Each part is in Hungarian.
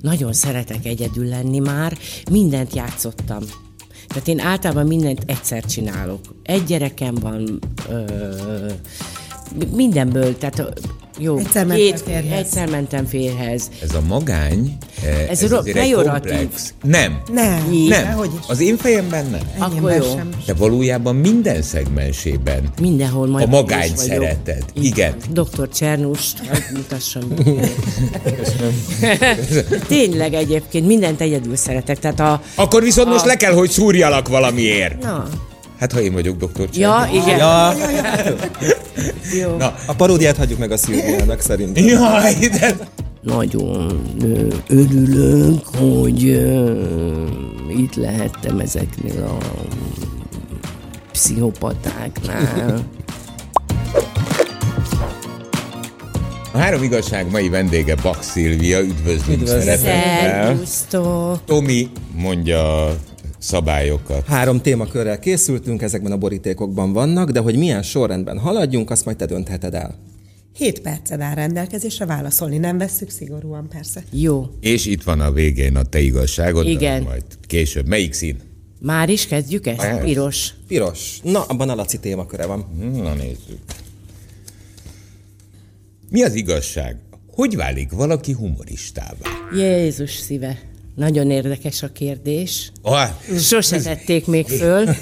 nagyon szeretek egyedül lenni már, mindent játszottam. Tehát én általában mindent egyszer csinálok. Egy gyerekem van, ö, mindenből, tehát jó, Egyszer mentél férjhez. egyszer mentem férhez. Ez a magány, eh, Ez ez, ro- azért egy pejoratív. komplex. Nem. Nem. Nem. Is. Az én fejemben nem. Akkor Enyémben jó. sem. De valójában minden szegmensében Mindenhol a majd magány is vagyok. szereted. Igen. Dr. Csernus, hogy mutassam. Tényleg egyébként mindent egyedül szeretek. Tehát a... Akkor viszont most A- le kell, hogy szúrjalak valamiért. Na, Hát ha én vagyok doktor ja, igen. Ja, Jó. Na. a paródiát hagyjuk meg a Szilviának szerintem. Jaj, de... Nagyon örülök, hogy itt lehettem ezeknél a pszichopatáknál. A három igazság mai vendége Bak Szilvia, üdvözlünk szeretettel. Tomi mondja szabályokat. Három témakörrel készültünk, ezekben a borítékokban vannak, de hogy milyen sorrendben haladjunk, azt majd te döntheted el. Hét perced áll rendelkezésre válaszolni, nem vesszük szigorúan persze. Jó. És itt van a végén a te igazságod, Igen. majd később. Melyik szín? Már is kezdjük ezt? Persze. Piros. Piros. Na, abban a Laci témaköre van. Na nézzük. Mi az igazság? Hogy válik valaki humoristává? Jézus szíve. Nagyon érdekes a kérdés. Ah, Sose tették még föl.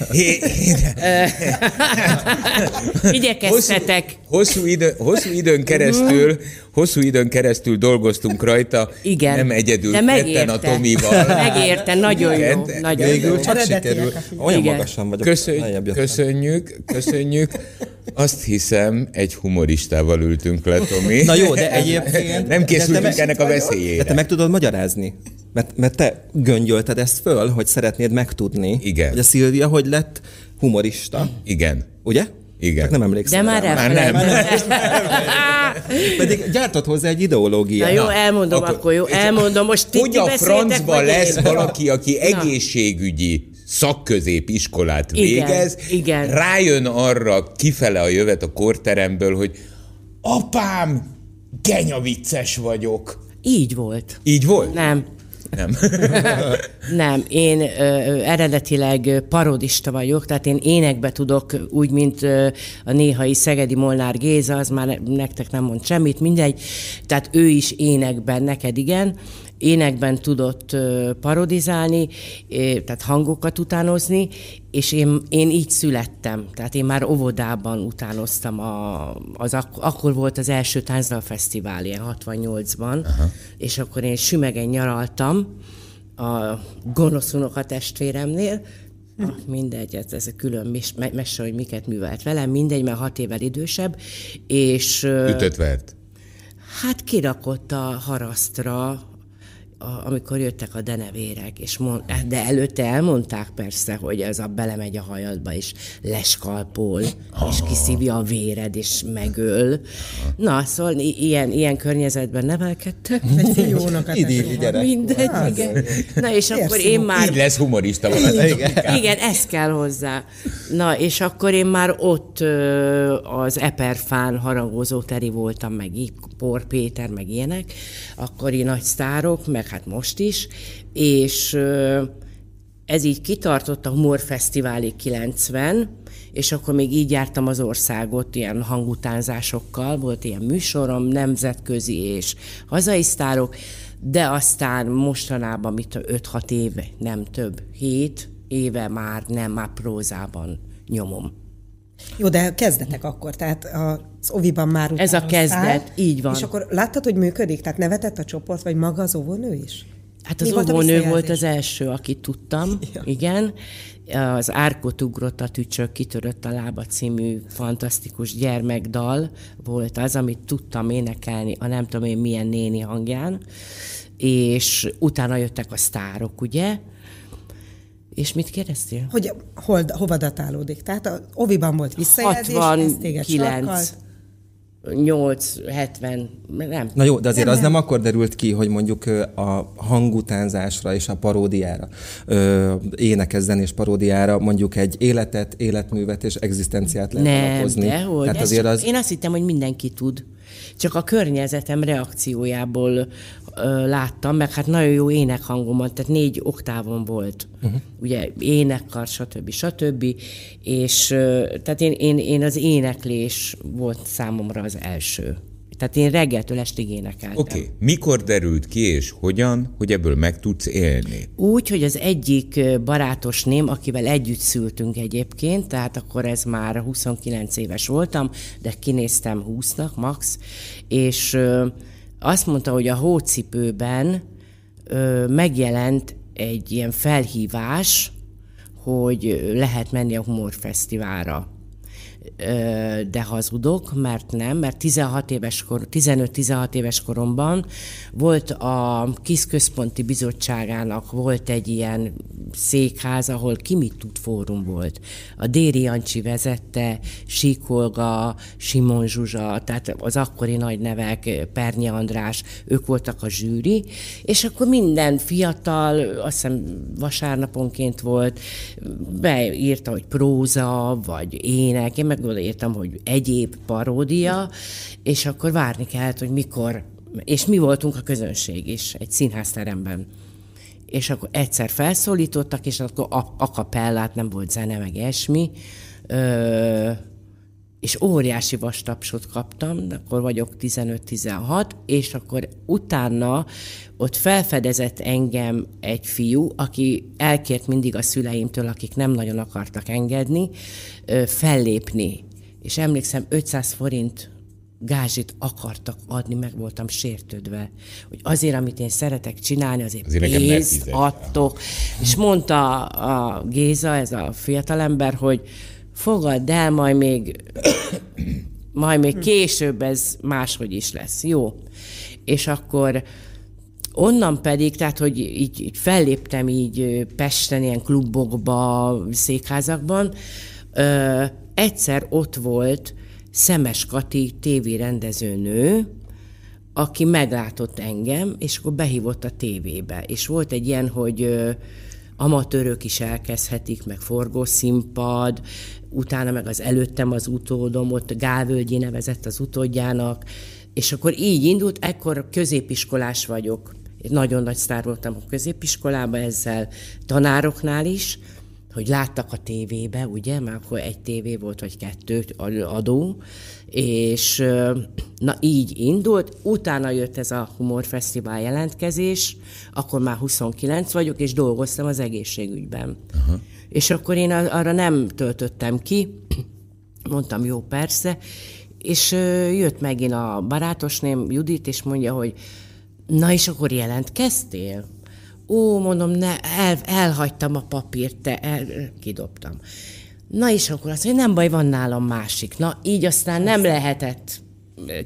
Igyekeztetek. Hosszú, idő, hosszú időn keresztül, hosszú időn keresztül dolgoztunk rajta. Igen. Nem egyedül, De megérte. a Tomival. Megérte, nagyon jó. Igen. Nagyon jó. Végül csak Eredetiek sikerül. Olyan Igen. magasan vagyok. Köszönj, köszönjük, köszönjük. Azt hiszem, egy humoristával ültünk le, Tomi. Na jó, de egyébként... Nem de készültünk meg- ennek a De te veszélyére. meg tudod magyarázni? Mert, mert te göngyölted ezt föl, hogy szeretnéd megtudni, Igen. hogy a Szilvia hogy lett humorista, Igen. ugye? Igen. Csak nem emlékszem. De már rá. Már nem. Pedig gyártott hozzá egy ideológiát. Na jó, elmondom akkor- akkor, jó, elmondom. Most ti, Hogy a francba lesz én? valaki, aki Na. egészségügyi szakközépiskolát Igen, végez, igen. rájön arra kifele a jövet a korteremből, hogy apám, genya vicces vagyok. Így volt. Így volt? Nem. Nem. Nem, én ö, eredetileg parodista vagyok, tehát én énekbe tudok, úgy, mint ö, a néhai Szegedi Molnár Géza, az már ne- nektek nem mond semmit, mindegy. Tehát ő is énekben, neked igen, énekben tudott parodizálni, tehát hangokat utánozni, és én, én így születtem. Tehát én már óvodában utánoztam, a, az ak- akkor volt az első táncdal fesztivál, ilyen 68-ban, Aha. és akkor én sümegen nyaraltam, a gonosz unoka testvéremnél, Ah, mindegy, ez, ez a külön mes, me- mese, hogy miket művelt velem, mindegy, mert hat évvel idősebb, és Ütött vert. hát kirakott a harasztra, a, amikor jöttek a denevérek, és mond, de előtte elmondták persze, hogy ez a belemegy a hajadba, és leskalpol, és kiszívja a véred, és megöl. Na, szóval i- ilyen, ilyen környezetben nevelkedtek. Egy a Idilli gyerek. Mindegy, igen. Na, és akkor én már... Így lesz humorista valaki. Igen, ez kell hozzá. Na, és akkor én már ott az Eperfán harangozó teri voltam, meg így, Por Péter, meg ilyenek, akkori nagy sztárok, meg hát most is, és ez így kitartott a Humorfesztiválig 90, és akkor még így jártam az országot ilyen hangutánzásokkal, volt ilyen műsorom, nemzetközi és hazai sztárok, de aztán mostanában, mit 5-6 éve, nem több, 7 éve már nem, már prózában nyomom. Jó, de kezdetek akkor, tehát az Oviban már Ez a kezdet, így van. És akkor láttad, hogy működik? Tehát nevetett a csoport, vagy maga az óvónő is? Hát az volt óvónő volt az első, akit tudtam, ja. igen. Az Árkot ugrott a tücsök, kitörött a lába című fantasztikus gyermekdal volt az, amit tudtam énekelni a nem tudom én milyen néni hangján, és utána jöttek a sztárok, ugye? És mit kérdeztél? Hogy hol, hova datálódik? Tehát a Oviban volt visszajelzés, ez téged 69, sarkalt. 8, 70, nem. Na jó, de azért Nem, az nem. nem akkor derült ki, hogy mondjuk a hangutánzásra és a paródiára, ö, énekes zenés paródiára mondjuk egy életet, életművet és egzisztenciát lehet Nem, alapozni. dehogy. Tehát azért az... Én azt hittem, hogy mindenki tud. Csak a környezetem reakciójából ö, láttam, meg hát nagyon jó énekhangomat, tehát négy oktávon volt. Uh-huh. Ugye énekkar, stb. stb. És ö, tehát én, én, én az éneklés volt számomra az első. Tehát én reggeltől estig énekeltem. Oké, okay. mikor derült ki és hogyan, hogy ebből meg tudsz élni? Úgy, hogy az egyik barátosném, akivel együtt szültünk egyébként, tehát akkor ez már 29 éves voltam, de kinéztem 20-nak max, és azt mondta, hogy a hócipőben megjelent egy ilyen felhívás, hogy lehet menni a humorfesztiválra de hazudok, mert nem, mert 16 éves kor, 15-16 éves koromban volt a KISZ Központi Bizottságának volt egy ilyen székház, ahol ki mit tud fórum volt. A Déri Jancsi vezette, Síkolga, Simon Zsuzsa, tehát az akkori nagy nevek, Pernyi András, ők voltak a zsűri, és akkor minden fiatal, azt hiszem vasárnaponként volt, beírta, hogy próza, vagy ének, én meg odaírtam, hogy egyéb paródia, és akkor várni kellett, hogy mikor, és mi voltunk a közönség is egy színházteremben. És akkor egyszer felszólítottak, és akkor a, a kapellát, nem volt zene, meg esmi, ö, és óriási vastapsot kaptam, akkor vagyok 15-16, és akkor utána ott felfedezett engem egy fiú, aki elkért mindig a szüleimtől, akik nem nagyon akartak engedni, fellépni. És emlékszem, 500 forint gázsit akartak adni, meg voltam sértődve, hogy azért, amit én szeretek csinálni, azért, azért pénzt adtok. És mondta a Géza, ez a fiatalember, hogy fogadd el, majd még, majd még később ez máshogy is lesz. Jó. És akkor onnan pedig, tehát, hogy így, így felléptem így Pesten, ilyen klubokba, székházakban, ö, egyszer ott volt Szemes Kati tévérendezőnő, aki meglátott engem, és akkor behívott a tévébe. És volt egy ilyen, hogy ö, amatőrök is elkezdhetik, meg forgószínpad, utána meg az előttem az utódom, ott Gálvölgyi nevezett az utódjának, és akkor így indult, ekkor középiskolás vagyok. Nagyon nagy sztár voltam a középiskolában ezzel, tanároknál is, hogy láttak a tévébe, ugye, már akkor egy tévé volt, vagy kettő adó, és na így indult, utána jött ez a humorfesztivál jelentkezés, akkor már 29 vagyok, és dolgoztam az egészségügyben. Aha. És akkor én arra nem töltöttem ki, mondtam, jó, persze, és jött megint a barátosném, Judit, és mondja, hogy na és akkor jelentkeztél? Ó, mondom, ne, el, elhagytam a papírt, te, el, kidobtam. Na és akkor azt mondja, nem baj, van nálam másik. Na, így aztán nem lehetett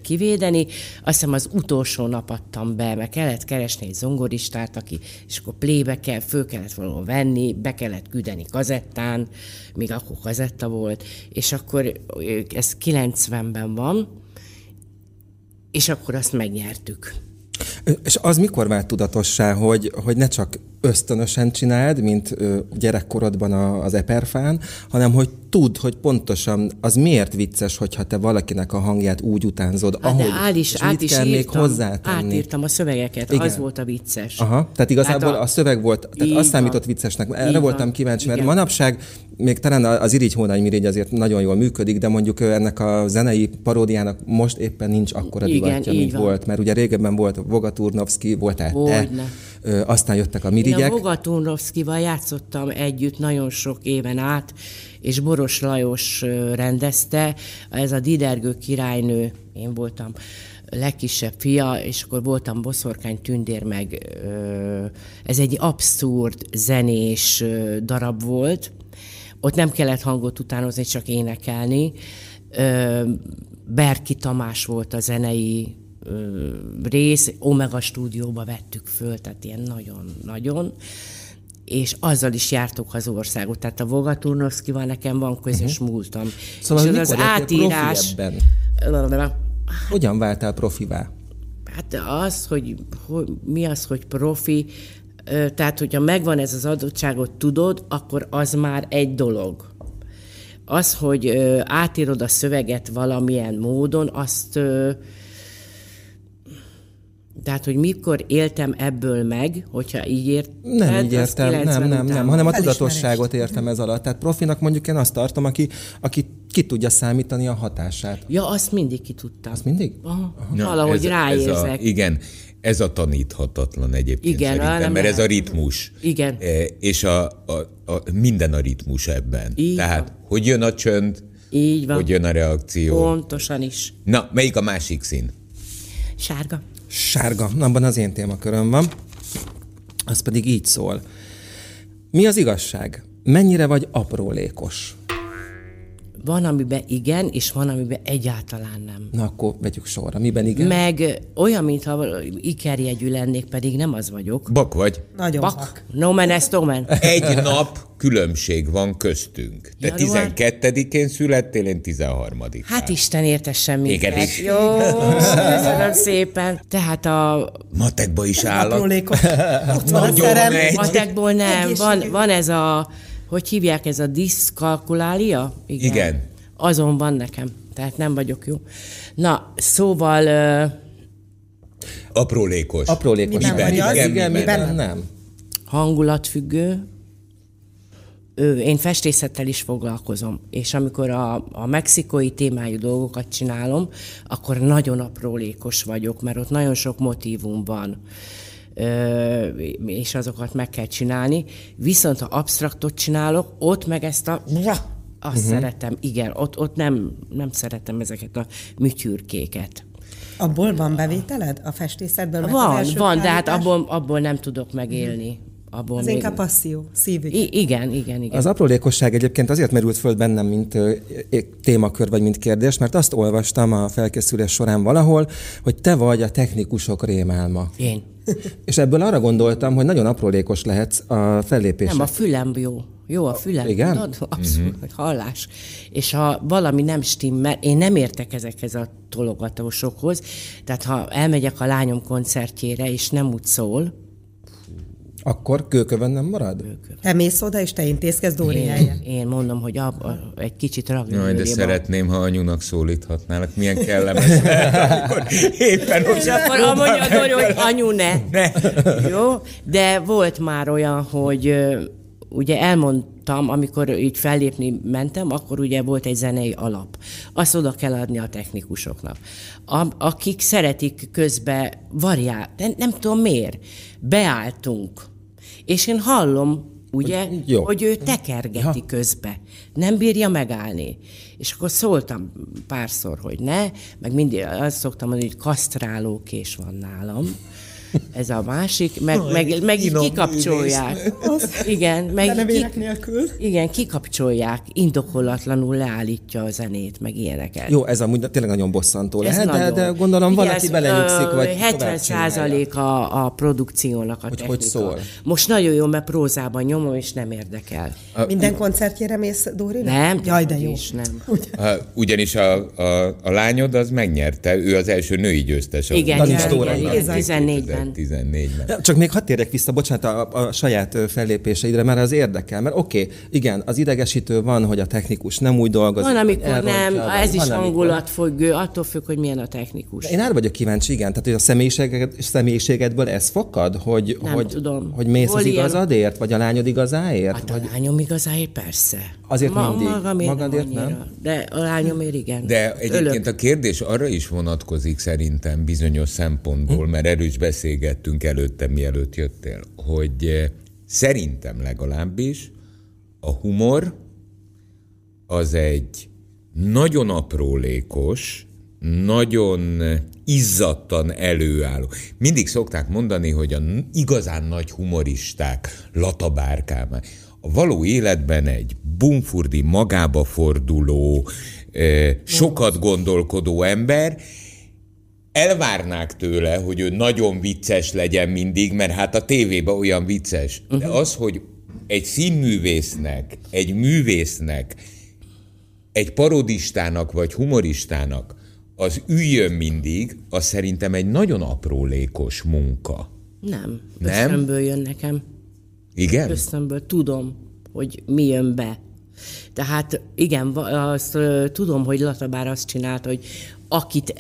kivédeni. Azt hiszem az utolsó nap adtam be, mert kellett keresni egy zongoristát, aki, és akkor plébe kell, föl kellett volna venni, be kellett küldeni kazettán, még akkor kazetta volt, és akkor ez 90-ben van, és akkor azt megnyertük. És az mikor vált tudatossá, hogy, hogy ne csak ösztönösen csináld, mint gyerekkorodban az eperfán, hanem hogy tudd, hogy pontosan az miért vicces, hogyha te valakinek a hangját úgy utánzod, hát ahogy, áll is, és át mit is kell írtam, még hozzátenni. Átírtam a szövegeket, Igen. az volt a vicces. Aha, tehát igazából hát a, a szöveg volt, tehát azt számított viccesnek. Erre van. voltam kíváncsi, mert Igen. manapság még talán az Irigy Hónai Mirigy azért nagyon jól működik, de mondjuk ennek a zenei paródiának most éppen nincs akkora divatja, mint van. volt, mert ugye régebben volt Vogaturnovski, voltál te, ö, aztán jöttek a mirigyek. Én a Vogaturnovszkival játszottam együtt nagyon sok éven át, és Boros Lajos rendezte, ez a Didergő királynő, én voltam legkisebb fia, és akkor voltam Boszorkány Tündér, meg ez egy abszurd zenés darab volt, ott nem kellett hangot utánozni, csak énekelni. Berki Tamás volt a zenei rész, Omega stúdióba vettük föl, tehát ilyen nagyon-nagyon és azzal is jártuk az országot. Tehát a Voga Turnovszkival nekem van közös uh-huh. múltam. Szóval és az, az átírás... Hogyan váltál profivá? Hát az, hogy, hogy mi az, hogy profi, tehát hogyha megvan ez az adottságot, tudod, akkor az már egy dolog. Az, hogy átírod a szöveget valamilyen módon, azt Tehát, hogy mikor éltem ebből meg, hogyha így ért. Nem így értem, nem, nem, nem, hanem a tudatosságot értem ez alatt. Tehát profinak mondjuk én azt tartom, aki, aki ki tudja számítani a hatását. Ja, azt mindig ki tudtam. Azt mindig? Aha. Na, Valahogy ez, ráérzek. Ez a, igen, ez a taníthatatlan egyébként igen, szerintem, mert ez a ritmus. Igen. E, és a, a, a, minden a ritmus ebben. Így Tehát, van. hogy jön a csönd, így van. hogy jön a reakció. Pontosan is. Na, melyik a másik szín? Sárga. Sárga. Na, abban az én témaköröm van. Az pedig így szól. Mi az igazság? Mennyire vagy aprólékos? Van, amiben igen, és van, amiben egyáltalán nem. Na akkor vegyük sorra. Miben igen? Meg olyan, mintha ikerjegyű lennék, pedig nem az vagyok. Bak vagy. Nagyon bak. bak. No man est omen. Egy nap különbség van köztünk. Te Január... 12-én születtél, én 13 Hát Isten értessen minket. Igen, Jó, köszönöm szépen. Tehát a... Matekba is áll. A szerem. Matekból nem. Van, van ez a hogy hívják ez a diszkalkulália? Igen. Igen. Azon van nekem, tehát nem vagyok jó. Na, szóval... Aprólékos. Aprólékos. Miben, miben, igen, igen, igen, miben nem. Hangulatfüggő. Én festészettel is foglalkozom, és amikor a, a mexikói témájú dolgokat csinálom, akkor nagyon aprólékos vagyok, mert ott nagyon sok motívum van és azokat meg kell csinálni. Viszont ha absztraktot csinálok, ott meg ezt a... Azt uh-huh. szeretem, igen, ott, ott nem, nem szeretem ezeket a műtyürkéket. Abból van bevételed a festészetből? Van, van, de hát abból, abból nem tudok megélni. Abból Az még... inkább passzió, szívügy. I- igen, igen, igen. Az aprólékosság egyébként azért merült föl bennem, mint ö, témakör vagy mint kérdés, mert azt olvastam a felkészülés során valahol, hogy te vagy a technikusok rémálma. Én. És ebből arra gondoltam, hogy nagyon aprólékos lehetsz a fellépés. Nem, a fülem jó. Jó a fülem, Igen? tudod? Abszolút, uh-huh. hallás. És ha valami nem stimmel, én nem értek ezekhez a tologatósokhoz, tehát ha elmegyek a lányom koncertjére, és nem úgy szól, akkor kőkövön nem marad? Kőkövön. Te mész oda, és te intézkedsz Dóri én, én mondom, hogy ab, egy kicsit ragni. Jaj, de szeretném, ha anyunak szólíthatnálak. Milyen kellemes lehet, amikor éppen És akkor mondja Dóri, hogy anyu ne. ne. Jó? De volt már olyan, hogy ugye elmondtam, amikor így fellépni mentem, akkor ugye volt egy zenei alap. Azt oda kell adni a technikusoknak. A, akik szeretik közbe variál, nem, nem tudom miért, beálltunk, és én hallom, ugye, hogy, hogy ő tekergeti ja. közbe. Nem bírja megállni. És akkor szóltam párszor, hogy ne, meg mindig azt szoktam mondani, hogy kasztrálókés van nálam ez a másik, meg, meg, meg így kikapcsolják. Igen, meg ki, nélkül. Igen, kikapcsolják, indokolatlanul leállítja a zenét, meg ilyeneket. Jó, ez amúgy tényleg nagyon bosszantó ez lehet, nagyon. De, de gondolom igen, valaki belenyugszik, vagy 70 százalék a, a produkciónak a hogy, technika. Hogy szól? Most nagyon jó, mert prózában nyomom, és nem érdekel. A, Minden koncertjére mész, Dóri? Nem, Jaj, de jó. Is, nem. A, ugyanis a, a, a lányod az megnyerte, ő az első női győztes. Igen, igen, igen, igen, 14-ben. 2014-ben. Csak még hadd térjek vissza, bocsánat, a, a saját fellépéseidre, mert az érdekel. Mert oké, okay, igen, az idegesítő van, hogy a technikus nem úgy dolgozik. Van, amikor nem, ez is hangulatfüggő, attól függ, hogy milyen a technikus. De én arra vagyok kíváncsi, igen, tehát hogy a személyiséged, személyiségedből ez fakad, hogy, nem hogy, tudom. hogy mész Hol az igazadért, vagy a lányod igazáért? Hát vagy... a lányom igazáért persze. Azért Ma, mindig. Magamért Magadért nem, nem? De a lányomért igen. De egyébként Ölök. a kérdés arra is vonatkozik szerintem bizonyos szempontból, hm? mert erről is beszélgettünk előtt előtte, mielőtt jöttél, hogy eh, szerintem legalábbis a humor az egy nagyon aprólékos, nagyon izzadtan előálló. Mindig szokták mondani, hogy a igazán nagy humoristák, latabárkám, a való életben egy bumfurdi, magába forduló, eh, sokat gondolkodó ember, elvárnák tőle, hogy ő nagyon vicces legyen mindig, mert hát a tévében olyan vicces. De uh-huh. az, hogy egy színművésznek, egy művésznek, egy parodistának vagy humoristának az üljön mindig, az szerintem egy nagyon aprólékos munka. Nem. Nem? Ösztönből jön nekem. Igen? Ösztönből tudom, hogy mi jön be. Tehát igen, azt tudom, hogy Latabár azt csinálta, hogy akit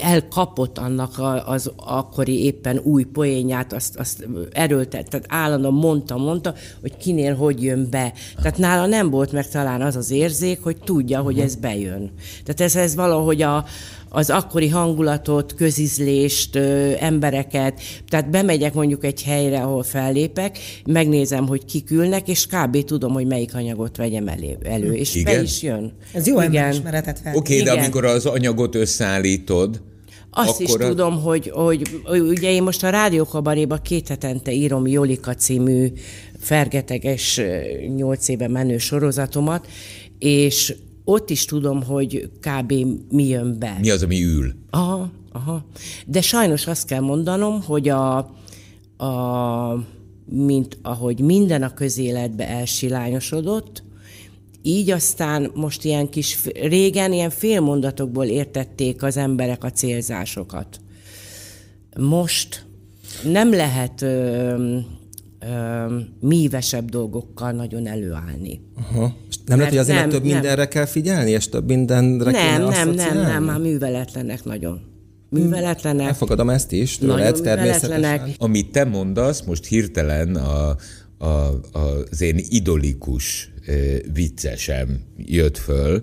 elkapott annak az akkori éppen új poénját, azt, azt erőltett, tehát állandóan mondta, mondta, hogy kinél hogy jön be. Tehát nála nem volt meg talán az az érzék, hogy tudja, hogy ez bejön. Tehát ez, ez valahogy a, az akkori hangulatot, közizlést, embereket, tehát bemegyek mondjuk egy helyre, ahol fellépek, megnézem, hogy kik ülnek, és kb. tudom, hogy melyik anyagot vegyem elő, elő és Igen? be is jön. Ez jó emberismeretet fel. Oké, okay, de amikor az anyagot összeállítod, azt is a... tudom, hogy, hogy ugye én most a Rádiókabaréba két hetente írom Jolika című fergeteges nyolc éve menő sorozatomat, és ott is tudom, hogy kb. mi jön be. Mi az, ami ül? Aha, aha. De sajnos azt kell mondanom, hogy a, a mint ahogy minden a közéletbe elsilányosodott, így aztán most ilyen kis, régen ilyen félmondatokból értették az emberek a célzásokat. Most nem lehet ö, ö, mívesebb dolgokkal nagyon előállni. Aha. Nem lehet, hogy azért nem, több nem. mindenre kell figyelni, és több mindenre nem, Nem, nem, nem, már műveletlenek nagyon. Műveletlenek. Elfogadom ezt is, tőled természetesen. Amit te mondasz, most hirtelen a, a, az én idolikus viccesem jött föl,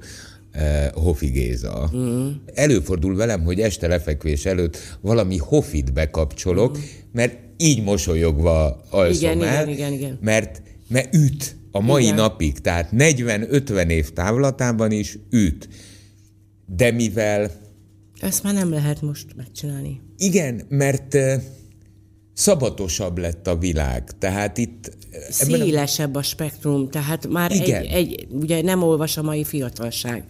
Hofi Géza. Mm. Előfordul velem, hogy este lefekvés előtt valami Hofit bekapcsolok, mm. mert így mosolyogva alszom igen, el, igen, igen, igen. Mert, mert üt a mai igen. napig, tehát 40-50 év távlatában is üt. De mivel... Ezt már nem lehet most megcsinálni. Igen, mert szabatosabb lett a világ. Tehát itt... Szélesebb a spektrum, tehát már Igen. Egy, egy, ugye nem olvas a mai fiatalság.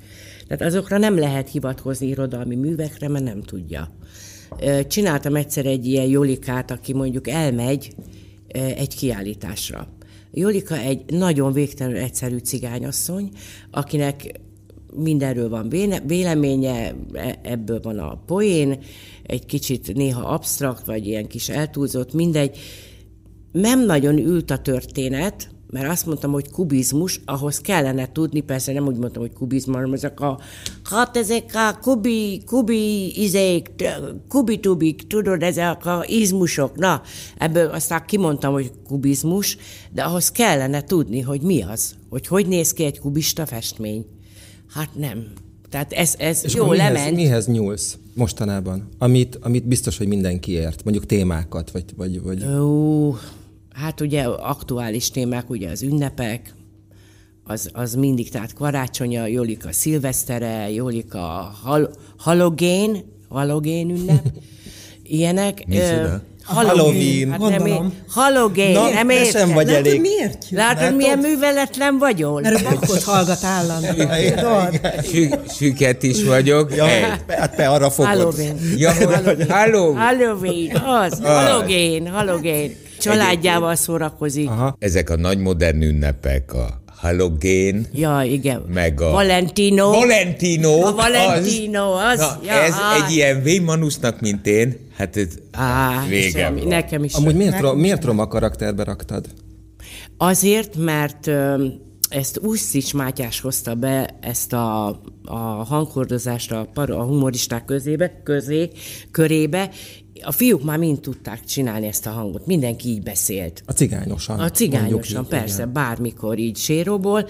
Tehát azokra nem lehet hivatkozni irodalmi művekre, mert nem tudja. Csináltam egyszer egy ilyen Jolikát, aki mondjuk elmegy egy kiállításra. Jolika egy nagyon végtelenül egyszerű cigányasszony, akinek mindenről van véleménye, e, ebből van a poén, egy kicsit néha absztrakt, vagy ilyen kis eltúlzott, mindegy. Nem nagyon ült a történet, mert azt mondtam, hogy kubizmus, ahhoz kellene tudni, persze nem úgy mondtam, hogy kubizmus, hanem ezek a, hát ezek a kubi, kubi izék, kubitubik, tudod, ezek a izmusok, na, ebből aztán kimondtam, hogy kubizmus, de ahhoz kellene tudni, hogy mi az, hogy hogy néz ki egy kubista festmény. Hát nem. Tehát ez, ez És jó mihez, lement. mihez nyúlsz mostanában? Amit, amit biztos, hogy mindenki ért, mondjuk témákat, vagy... vagy, vagy... Ó, hát ugye aktuális témák, ugye az ünnepek, az, az mindig, tehát karácsonya, Jolika szilvesztere, Jolika hal, halogén, halogén ünnep, ilyenek. Micsoda? Halloween. Hát nem Halloween. Na, nem érted. sem vagy Látod, elég. miért jön? Látod, Látod, milyen műveletlen vagyok? Mert Bachot hallgat állandóan. Süket is vagyok. Ja, hát te arra fogod. Halloween. Ja, Halloween. Halloween, az. Halloween, Halloween. Családjával szórakozik. Aha. Ezek a nagy modern ünnepek, a halogén. Ja, igen. Meg a... Valentino. Valentino. A Valentino, az. az na, ja, ez á. egy ilyen vémanusznak, mint én, hát ez á, vége van. Nekem is. Amúgy miért, ro- miért roma karakterbe raktad? Azért, mert ezt Usztics Mátyás hozta be ezt a, a hangkordozást a, a humoristák közébe, közé, körébe, a fiúk már mind tudták csinálni ezt a hangot, mindenki így beszélt. A cigányosan. A cigányosan, persze, igen. bármikor így séróból.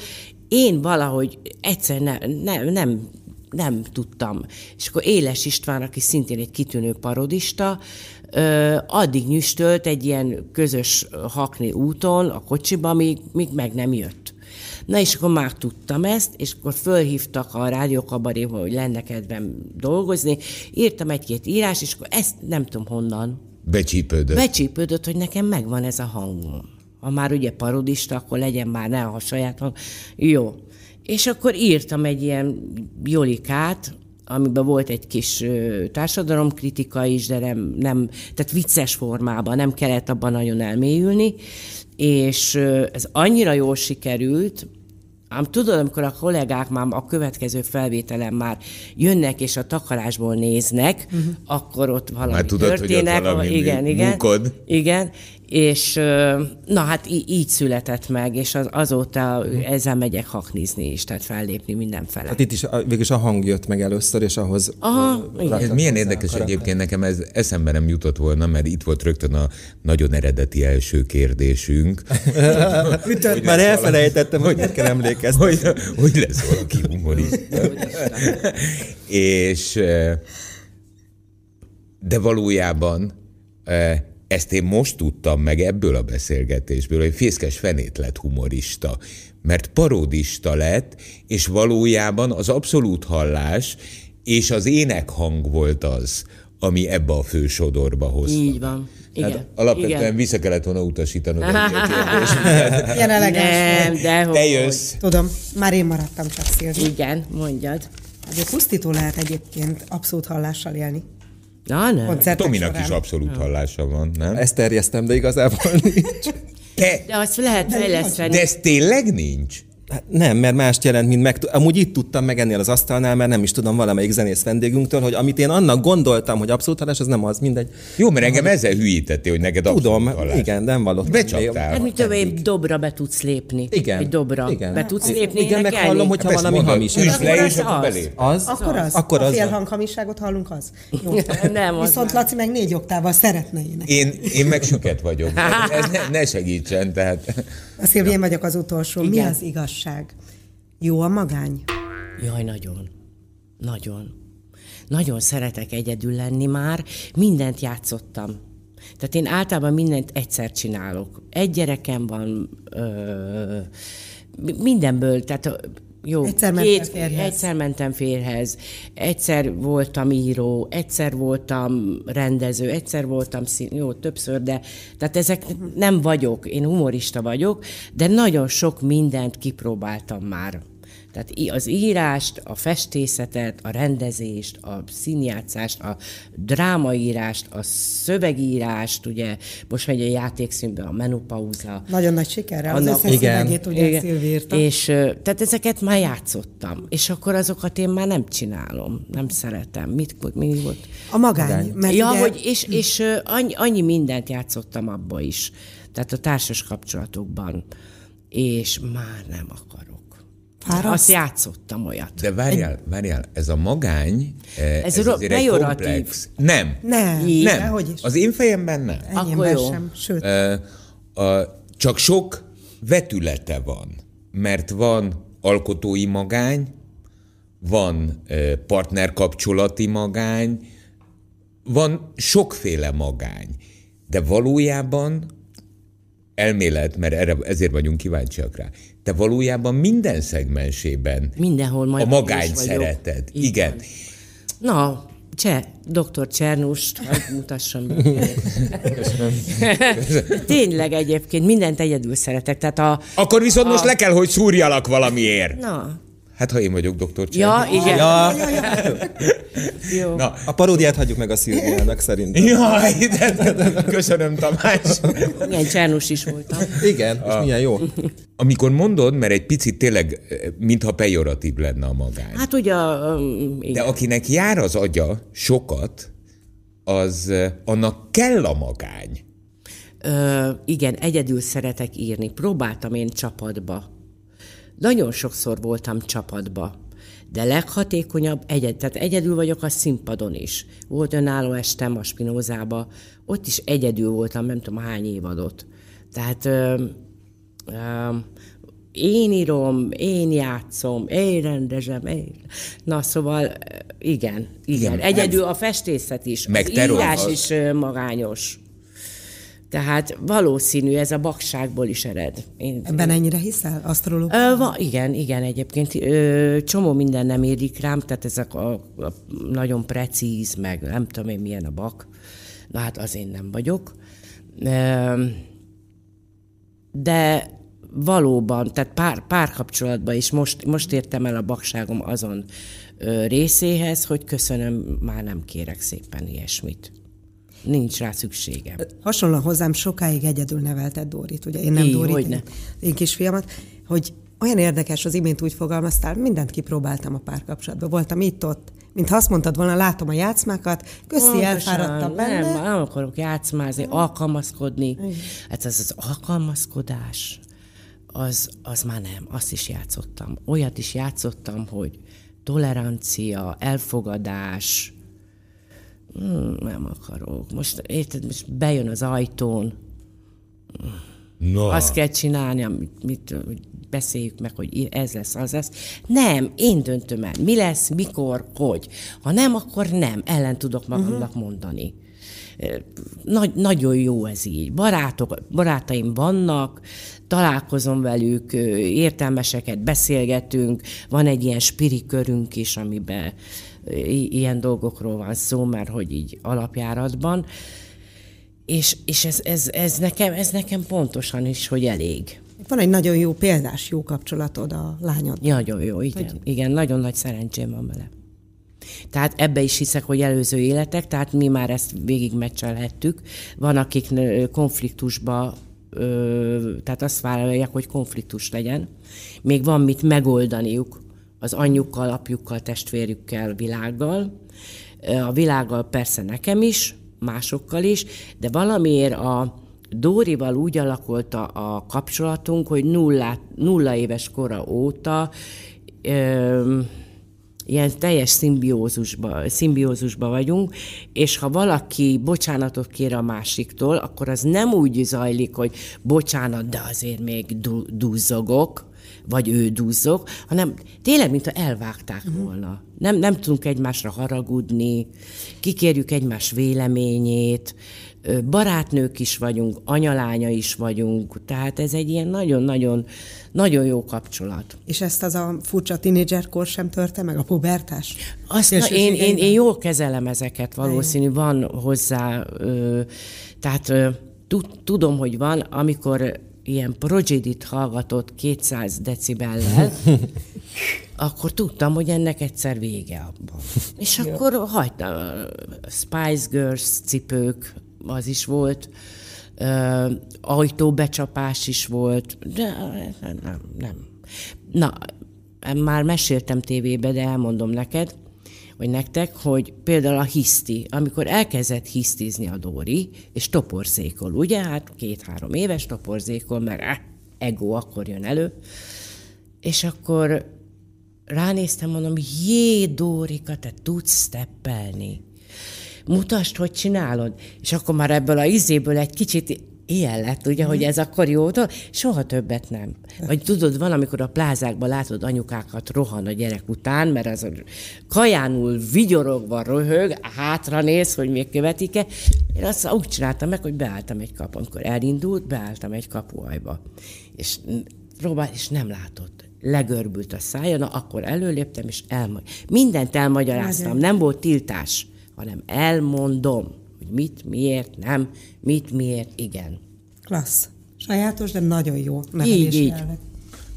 Én valahogy egyszer ne, ne, nem nem tudtam. És akkor Éles István, aki szintén egy kitűnő parodista, addig nyüstölt egy ilyen közös hakni úton a kocsiba, míg, míg meg nem jött. Na és akkor már tudtam ezt, és akkor fölhívtak a rádiókabaréba, hogy lenne kedvem dolgozni. Írtam egy-két írás, és akkor ezt nem tudom honnan. Becsípődött. Becsípődött, hogy nekem megvan ez a hangom. Ha már ugye parodista, akkor legyen már ne a saját hang. Jó. És akkor írtam egy ilyen jolikát, amiben volt egy kis társadalomkritika is, de nem, nem, tehát vicces formában, nem kellett abban nagyon elmélyülni, és ez annyira jól sikerült, Ám tudod, amikor a kollégák már a következő felvételen már jönnek és a takarásból néznek, uh-huh. akkor ott valami már tudod, történnek. Hogy ott valami igen, igen, munkod. igen. És na hát így született meg, és az, azóta ezzel megyek haknizni is, tehát fellépni mindenfele. Hát itt is végülis a hang jött meg először, és ahhoz Aha, ez milyen érdekes egyébként nekem ez eszembe nem jutott volna, mert itt volt rögtön a nagyon eredeti első kérdésünk. hogy Már elfelejtettem, hogy miért kell emlékezni. Hogy, hogy lesz valaki humorista. és de valójában ezt én most tudtam meg ebből a beszélgetésből, hogy Fészkes Fenét lett humorista, mert parodista lett, és valójában az abszolút hallás és az énekhang volt az, ami ebbe a fősodorba hozta. Így van. Igen. Hát alapvetően Igen. vissza kellett volna utasítanod Ilyen Nem, de Te jössz. Tudom, már én maradtam csak Szilvi. Igen, mondjad. Azért pusztító lehet egyébként abszolút hallással élni. Na, nem. Tominak során. is abszolút hallása van, nem? Ezt terjesztem, de igazából nincs. Te, de azt lehet fejleszteni. De ez tényleg nincs? Hát nem, mert mást jelent, mint meg... Amúgy itt tudtam meg ennél az asztalnál, mert nem is tudom valamelyik zenész vendégünktől, hogy amit én annak gondoltam, hogy abszolút hallás, az nem az, mindegy. Jó, mert engem ezzel hülyítetté, hogy neked Tudom, hallás. igen, nem valott. Becsaptál. Hát mit tudom, egy dobra be tudsz lépni. Igen. Egy dobra. Igen. Be tudsz lépni, Igen, meg hallom, hogyha Hát valami mondod, hamis. Üsd le, és az akkor az. belép. Az? Akkor az? Akkor a az. félhanghamiságot hallunk az? Jó. Nem, az Viszont. Laci meg négy oktával szeretne énekelni. Én, én meg süket vagyok. Ez ne, ne segítsen, tehát... A Szilvi, én vagyok az utolsó. Mi az igazság? Jó a magány? Jaj, nagyon. Nagyon. Nagyon szeretek egyedül lenni már. Mindent játszottam. Tehát én általában mindent egyszer csinálok. Egy gyerekem van, ö, mindenből, tehát jó, Egyszer mentél férjhez. egyszer mentem férhez, egyszer voltam író, egyszer voltam rendező, egyszer voltam szín, jó, többször, de tehát ezek nem vagyok, én humorista vagyok, de nagyon sok mindent kipróbáltam már. Tehát az írást, a festészetet, a rendezést, a színjátszást, a drámaírást, a szövegírást, ugye most megy a játékszínbe a menopauza, Nagyon nagy sikerrel. Az összes Igen. szövegét ugye igen. És tehát ezeket már játszottam, és akkor azokat én már nem csinálom, nem szeretem. Mit, mi volt? A magány. Mert ja, ugye, hogy és, és annyi, annyi mindent játszottam abba is, tehát a társas kapcsolatokban, és már nem akarok. Fáraszt? Azt játszottam olyat. De várjál, várjál, ez a magány, eh, Ez ez, ro- azért egy komplex. Nem. Nem, Így. Nem. Is. Az én fejemben nem. Akkor Enyémben jó. sem. Sőt, Ö, a, csak sok vetülete van, mert van alkotói magány, van ö, partnerkapcsolati magány, van sokféle magány, de valójában elmélet, mert erre, ezért vagyunk kíváncsiak rá, te valójában minden szegmensében Mindenhol majd a vagyok. szereted. Így Igen. van. Na, Cseh, dr. Csernust, hogy mutassam. be. Tényleg egyébként mindent egyedül szeretek. Tehát a... Akkor viszont most A- le kell, hogy szúrjalak valamiért. Na, Hát, ha én vagyok doktor ja, Csernus. igen. Ja, Jó. Na, a paródiát hagyjuk meg a Szilviának szerintem. Jaj, de köszönöm Tamás. Igen, Csernus is voltam. Igen, és milyen jó. Amikor mondod, mert egy picit tényleg, eh, mintha pejoratív lenne a magány. Hát ugye, um, De igen. akinek jár az agya sokat, az eh, annak kell a magány. Ö, igen, egyedül szeretek írni. Próbáltam én csapatba. Nagyon sokszor voltam csapatba. De leghatékonyabb, egyed, tehát egyedül vagyok a színpadon is. Volt önálló estem a Spinozába, ott is egyedül voltam, nem tudom hány évadot. Tehát ö, ö, én írom, én játszom, én rendezem, én... Na szóval igen, igen. Igen. Egyedül a festészet is, Meg az írás is magányos. Tehát valószínű, ez a bakságból is ered. Én, ebben ennyire hiszel? Asztrológ? Ö, va, igen, igen, egyébként ö, csomó minden nem érik rám, tehát ezek a, a nagyon precíz, meg nem tudom én milyen a bak. Na hát az én nem vagyok. Ö, de valóban, tehát pár, párkapcsolatban is most, most értem el a bakságom azon ö, részéhez, hogy köszönöm, már nem kérek szépen ilyesmit. Nincs rá szükségem. Hasonlóan hozzám sokáig egyedül nevelted Dórit, ugye én nem Így, Dórit, én, én kisfiamat, hogy Olyan érdekes, az imént úgy fogalmaztál, mindent kipróbáltam a párkapcsolatban. Voltam itt-ott, mintha azt mondtad volna, látom a játszmákat, köszi, Pontosan, elfáradtam benne. Nem, nem akarok játszmázni, alkalmazkodni. Igen. Hát ez az alkalmazkodás, az, az már nem, azt is játszottam. Olyat is játszottam, hogy tolerancia, elfogadás, nem akarok. Most érted, most bejön az ajtón, No. Azt kell csinálni, amit mit, beszéljük meg, hogy ez lesz, az lesz. Nem, én döntöm el, mi lesz, mikor, hogy. Ha nem, akkor nem, ellen tudok magamnak uh-huh. mondani. Nagy, nagyon jó ez így. Barátok, barátaim vannak, találkozom velük, értelmeseket beszélgetünk, van egy ilyen spirikörünk is, amiben ilyen dolgokról van szó, mert hogy így alapjáratban. És, és ez, ez, ez, nekem, ez nekem pontosan is, hogy elég. Van egy nagyon jó példás, jó kapcsolatod a lányod. Nagyon jó, igen. Hogy... Igen, nagyon nagy szerencsém van vele. Tehát ebbe is hiszek, hogy előző életek, tehát mi már ezt végig meccselhettük. Van, akik konfliktusba, tehát azt vállalják, hogy konfliktus legyen. Még van mit megoldaniuk az anyjukkal, apjukkal, testvérükkel, világgal. A világgal persze nekem is, másokkal is, de valamiért a Dórival úgy alakult a, a kapcsolatunk, hogy nulla, nulla éves kora óta ö, ilyen teljes szimbiózusba, szimbiózusba vagyunk, és ha valaki bocsánatot kér a másiktól, akkor az nem úgy zajlik, hogy bocsánat, de azért még du- duzzogok, vagy ő duzzog, hanem tényleg, mintha elvágták uh-huh. volna. Nem, nem tudunk egymásra haragudni, kikérjük egymás véleményét, barátnők is vagyunk, anyalánya is vagyunk, tehát ez egy ilyen nagyon-nagyon nagyon jó kapcsolat. És ezt az a furcsa tinédzserkor sem törte meg, a pubertás? Azt, na, én, én, én jól kezelem ezeket, valószínű, van hozzá, ö, tehát ö, tudom, hogy van, amikor ilyen progidit hallgatott 200 decibellel, akkor tudtam, hogy ennek egyszer vége abban. És akkor hagytam, Spice Girls cipők, az is volt, uh, ajtóbecsapás is volt, de nem, nem. Na, már meséltem tévébe, de elmondom neked, vagy nektek, hogy például a hiszti, amikor elkezdett hisztizni a Dóri, és toporzékol, ugye? Hát két-három éves toporzékol, mert eh, ego akkor jön elő, és akkor ránéztem, mondom, jé, Dórika, te tudsz steppelni. Mutasd, hogy csinálod. És akkor már ebből a izéből egy kicsit ilyen lett, ugye, hogy ez akkor jó, soha többet nem. Vagy tudod, van, amikor a plázákban látod anyukákat rohan a gyerek után, mert az kajánul vigyorogva röhög, hátra néz, hogy még követik-e. Én azt úgy csináltam meg, hogy beálltam egy kapu. Amikor elindult, beálltam egy kapuajba. És próbál, és nem látott. Legörbült a szája, na akkor előléptem, és elmagy. mindent elmagyaráztam, nem volt tiltás, hanem elmondom mit, miért nem, mit, miért, igen. Klassz. Sajátos, de nagyon jó. Így, így.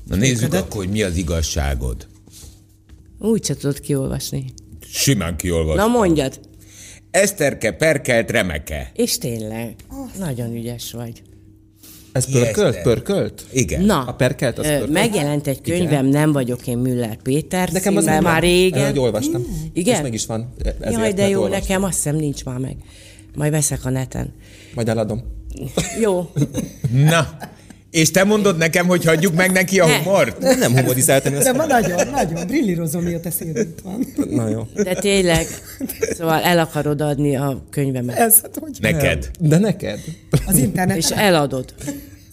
Na nézzük Ködet. akkor, hogy mi az igazságod. Úgy se tudod kiolvasni. Simán kiolvasni. Na mondjad. Eszterke perkelt remeke. És tényleg, oh. nagyon ügyes vagy. Ez pörkölt? Pörkölt? Igen. Na, a perkelt az pörkölt? megjelent egy könyvem, Igen. Nem vagyok én Müller Péter, nekem az már régen. Hogy olvastam. Igen? Ez meg is van. Jaj, de jó, olvastam. nekem azt hiszem nincs már meg. Majd veszek a neten. Majd eladom. Jó. Na, és te mondod nekem, hogy hagyjuk meg neki a humort? Nem, nem humorizáltam. De ma nagyon, nagyon, brillírozom, mióta szélünk van. Na jó. De tényleg, szóval el akarod adni a könyvemet. Ez, hát hogy Neked. De neked. Az internet. És eladod.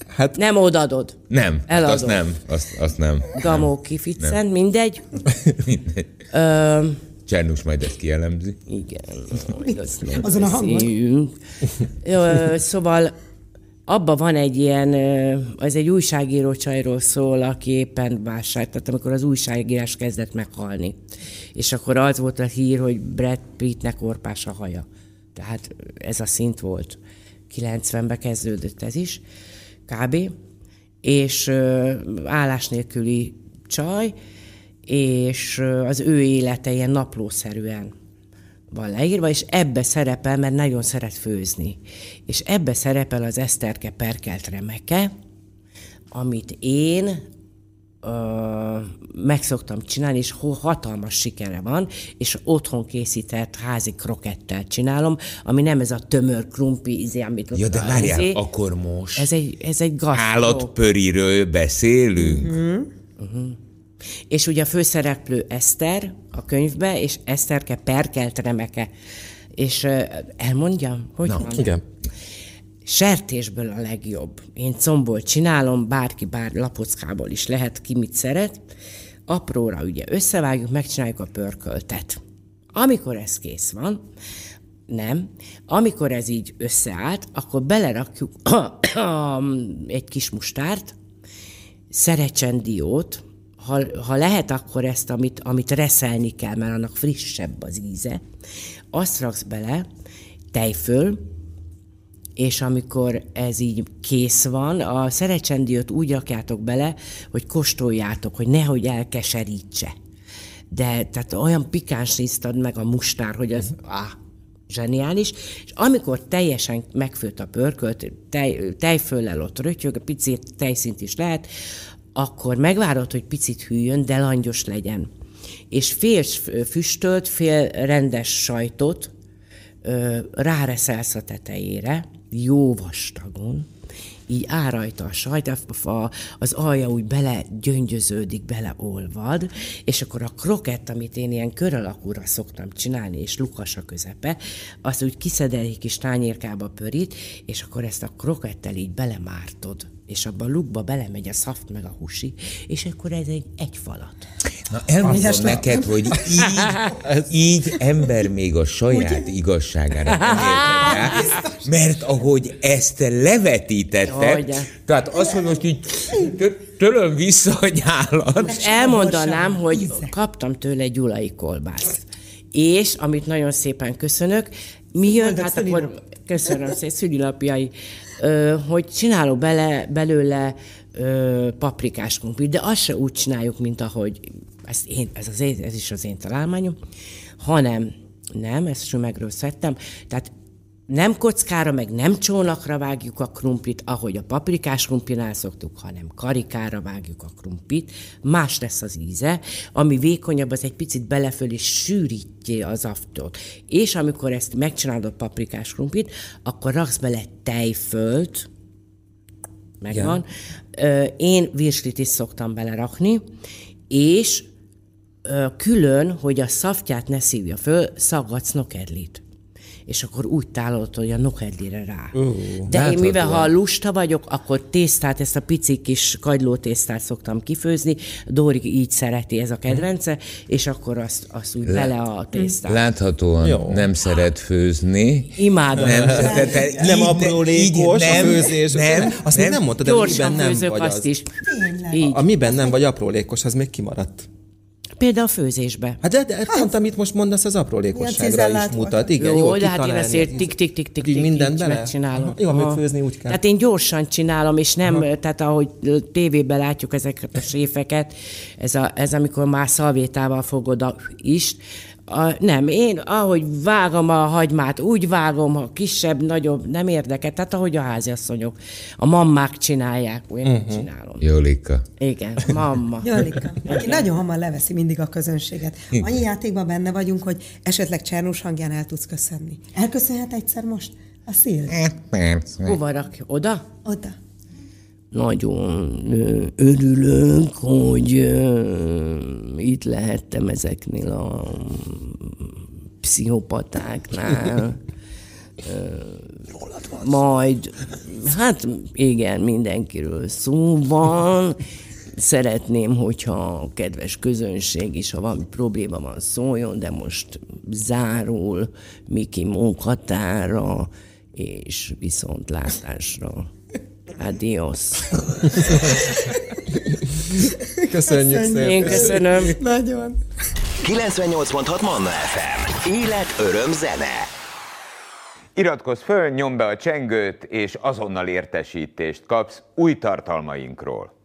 Hát, nem odadod. Nem, hát azt nem, azt, azt nem. Gamó kificen, mindegy. mindegy. Ö, Csernus majd ezt kielemzi. Igen, majd azt Azon a hangon. Szóval abban van egy ilyen, ez egy újságíró csajról szól, aki éppen tehát amikor az újságírás kezdett meghalni. És akkor az volt a hír, hogy Brad Pittnek orpás a haja. Tehát ez a szint volt. 90-ben kezdődött ez is, kb. És állás nélküli csaj, és az ő élete ilyen naplószerűen van leírva, és ebbe szerepel, mert nagyon szeret főzni. És ebbe szerepel az Eszterke perkelt remeke, amit én ö, meg szoktam csinálni, és hatalmas sikere van, és otthon készített házi krokettel csinálom, ami nem ez a tömör krumpi, izé, amit ott Ja, de várjál, izé. akkor most Ez egy, ez egy gasztró. állatpöriről beszélünk? Mhm. És ugye a főszereplő Eszter a könyvbe, és Eszterke perkelt remeke. És elmondjam, hogy van? Igen. Sertésből a legjobb. Én combból csinálom, bárki bár lapockából is lehet, ki mit szeret. Apróra ugye összevágjuk, megcsináljuk a pörköltet. Amikor ez kész van, nem, amikor ez így összeállt, akkor belerakjuk egy kis mustárt, szerecsendiót, ha, ha lehet, akkor ezt, amit, amit reszelni kell, mert annak frissebb az íze, azt raksz bele, tejföl, és amikor ez így kész van, a szerecsendiót úgy rakjátok bele, hogy kóstoljátok, hogy nehogy elkeserítse. De tehát olyan pikáns ízt ad meg a mustár, hogy az ah, zseniális, és amikor teljesen megfőtt a pörkölt, tej, tejföllel ott rötyög, picit tejszint is lehet, akkor megvárod, hogy picit hűljön, de langyos legyen. És fél füstölt, fél rendes sajtot ö, ráreszelsz a tetejére, jó vastagon, így áll rajta a sajt, a- a- az alja úgy bele gyöngyöződik, beleolvad, és akkor a krokett, amit én ilyen kör alakúra szoktam csinálni, és lukas a közepe, azt úgy kiszed egy kis tányérkába pörít, és akkor ezt a krokettel így belemártod, és abban a lukba belemegy a szaft meg a husi, és akkor ez egy egy falat. Na, elmondom neked, hogy így, így ember még a saját igazságára nem érhet rá, mert ahogy ezt te levetítetted, Hogyne. tehát az, hogy most így tö- tölöm vissza a nyálat, elmondanám, hogy kaptam tőle egy gyulai kolbászt. És, amit nagyon szépen köszönök, mi jön, hát akkor köszönöm szépen, szülilapjai, hogy csinálok bele, belőle ö, paprikás krumplit, de azt se úgy csináljuk, mint ahogy, ez, én, ez, az, én- ez is az én találmányom, hanem, nem, ezt sümegről szedtem, tehát nem kockára, meg nem csónakra vágjuk a krumplit, ahogy a paprikás krumplinál szoktuk, hanem karikára vágjuk a krumplit. Más lesz az íze, ami vékonyabb, az egy picit beleföl és sűrítje az aftot. És amikor ezt megcsinálod a paprikás krumplit, akkor raksz bele tejfölt, megvan. Ö, Én virslit is szoktam belerakni, és külön, hogy a szaftját ne szívja föl, szaggatsz nokedlit. És akkor úgy tálod, hogy a nokedlire rá. Uh, De én mivel ha lusta vagyok, akkor tésztát, ezt a pici kis kagylótésztát szoktam kifőzni, Dóri így szereti, ez a kedvence, és akkor azt, azt úgy bele a tésztát. láthatóan Jó. nem szeret főzni. Imádom. Nem, te, te, Nem így- aprólékos így a főzés. Nem, Azt nem, nem mondtad, de miben nem főzök vagy azt az. is. Így. A miben nem vagy aprólékos, az még kimaradt. Például a főzésbe. Hát de, de pont amit most mondasz, az aprólékosságra is mutat. Igen, Jó, jól de hát én kitalálni. azért tik-tik-tik-tik Így mindent így bele? megcsinálom. Jó, amit főzni úgy kell. Tehát én gyorsan csinálom, és nem, Aha. tehát ahogy tévében látjuk ezeket a séfeket, ez, a, ez amikor már szalvétával fogod a is, a, nem, én ahogy vágom a hagymát, úgy vágom, ha kisebb, nagyobb, nem érdekel, tehát ahogy a háziasszonyok, a mammák csinálják, én uh-huh. csinálom. Jolika. Igen, mamma. Jolika, aki nagyon hamar leveszi mindig a közönséget. Annyi játékban benne vagyunk, hogy esetleg Csernus hangján el tudsz köszönni. Elköszönhet egyszer most a szíl? Hova rakja? Oda? Oda. Nagyon örülök, hogy itt lehettem ezeknél a pszichopatáknál. Ö, Majd, hát igen, mindenkiről szó van. Szeretném, hogyha a kedves közönség is, ha valami probléma van, szóljon, de most zárul Miki munkatára, és viszontlátásra. Adios. Köszönjük szépen. Én köszönöm. Nagyon. 98.6 Manna FM. Élet, öröm, zene. Iratkozz föl, nyomd be a csengőt, és azonnal értesítést kapsz új tartalmainkról.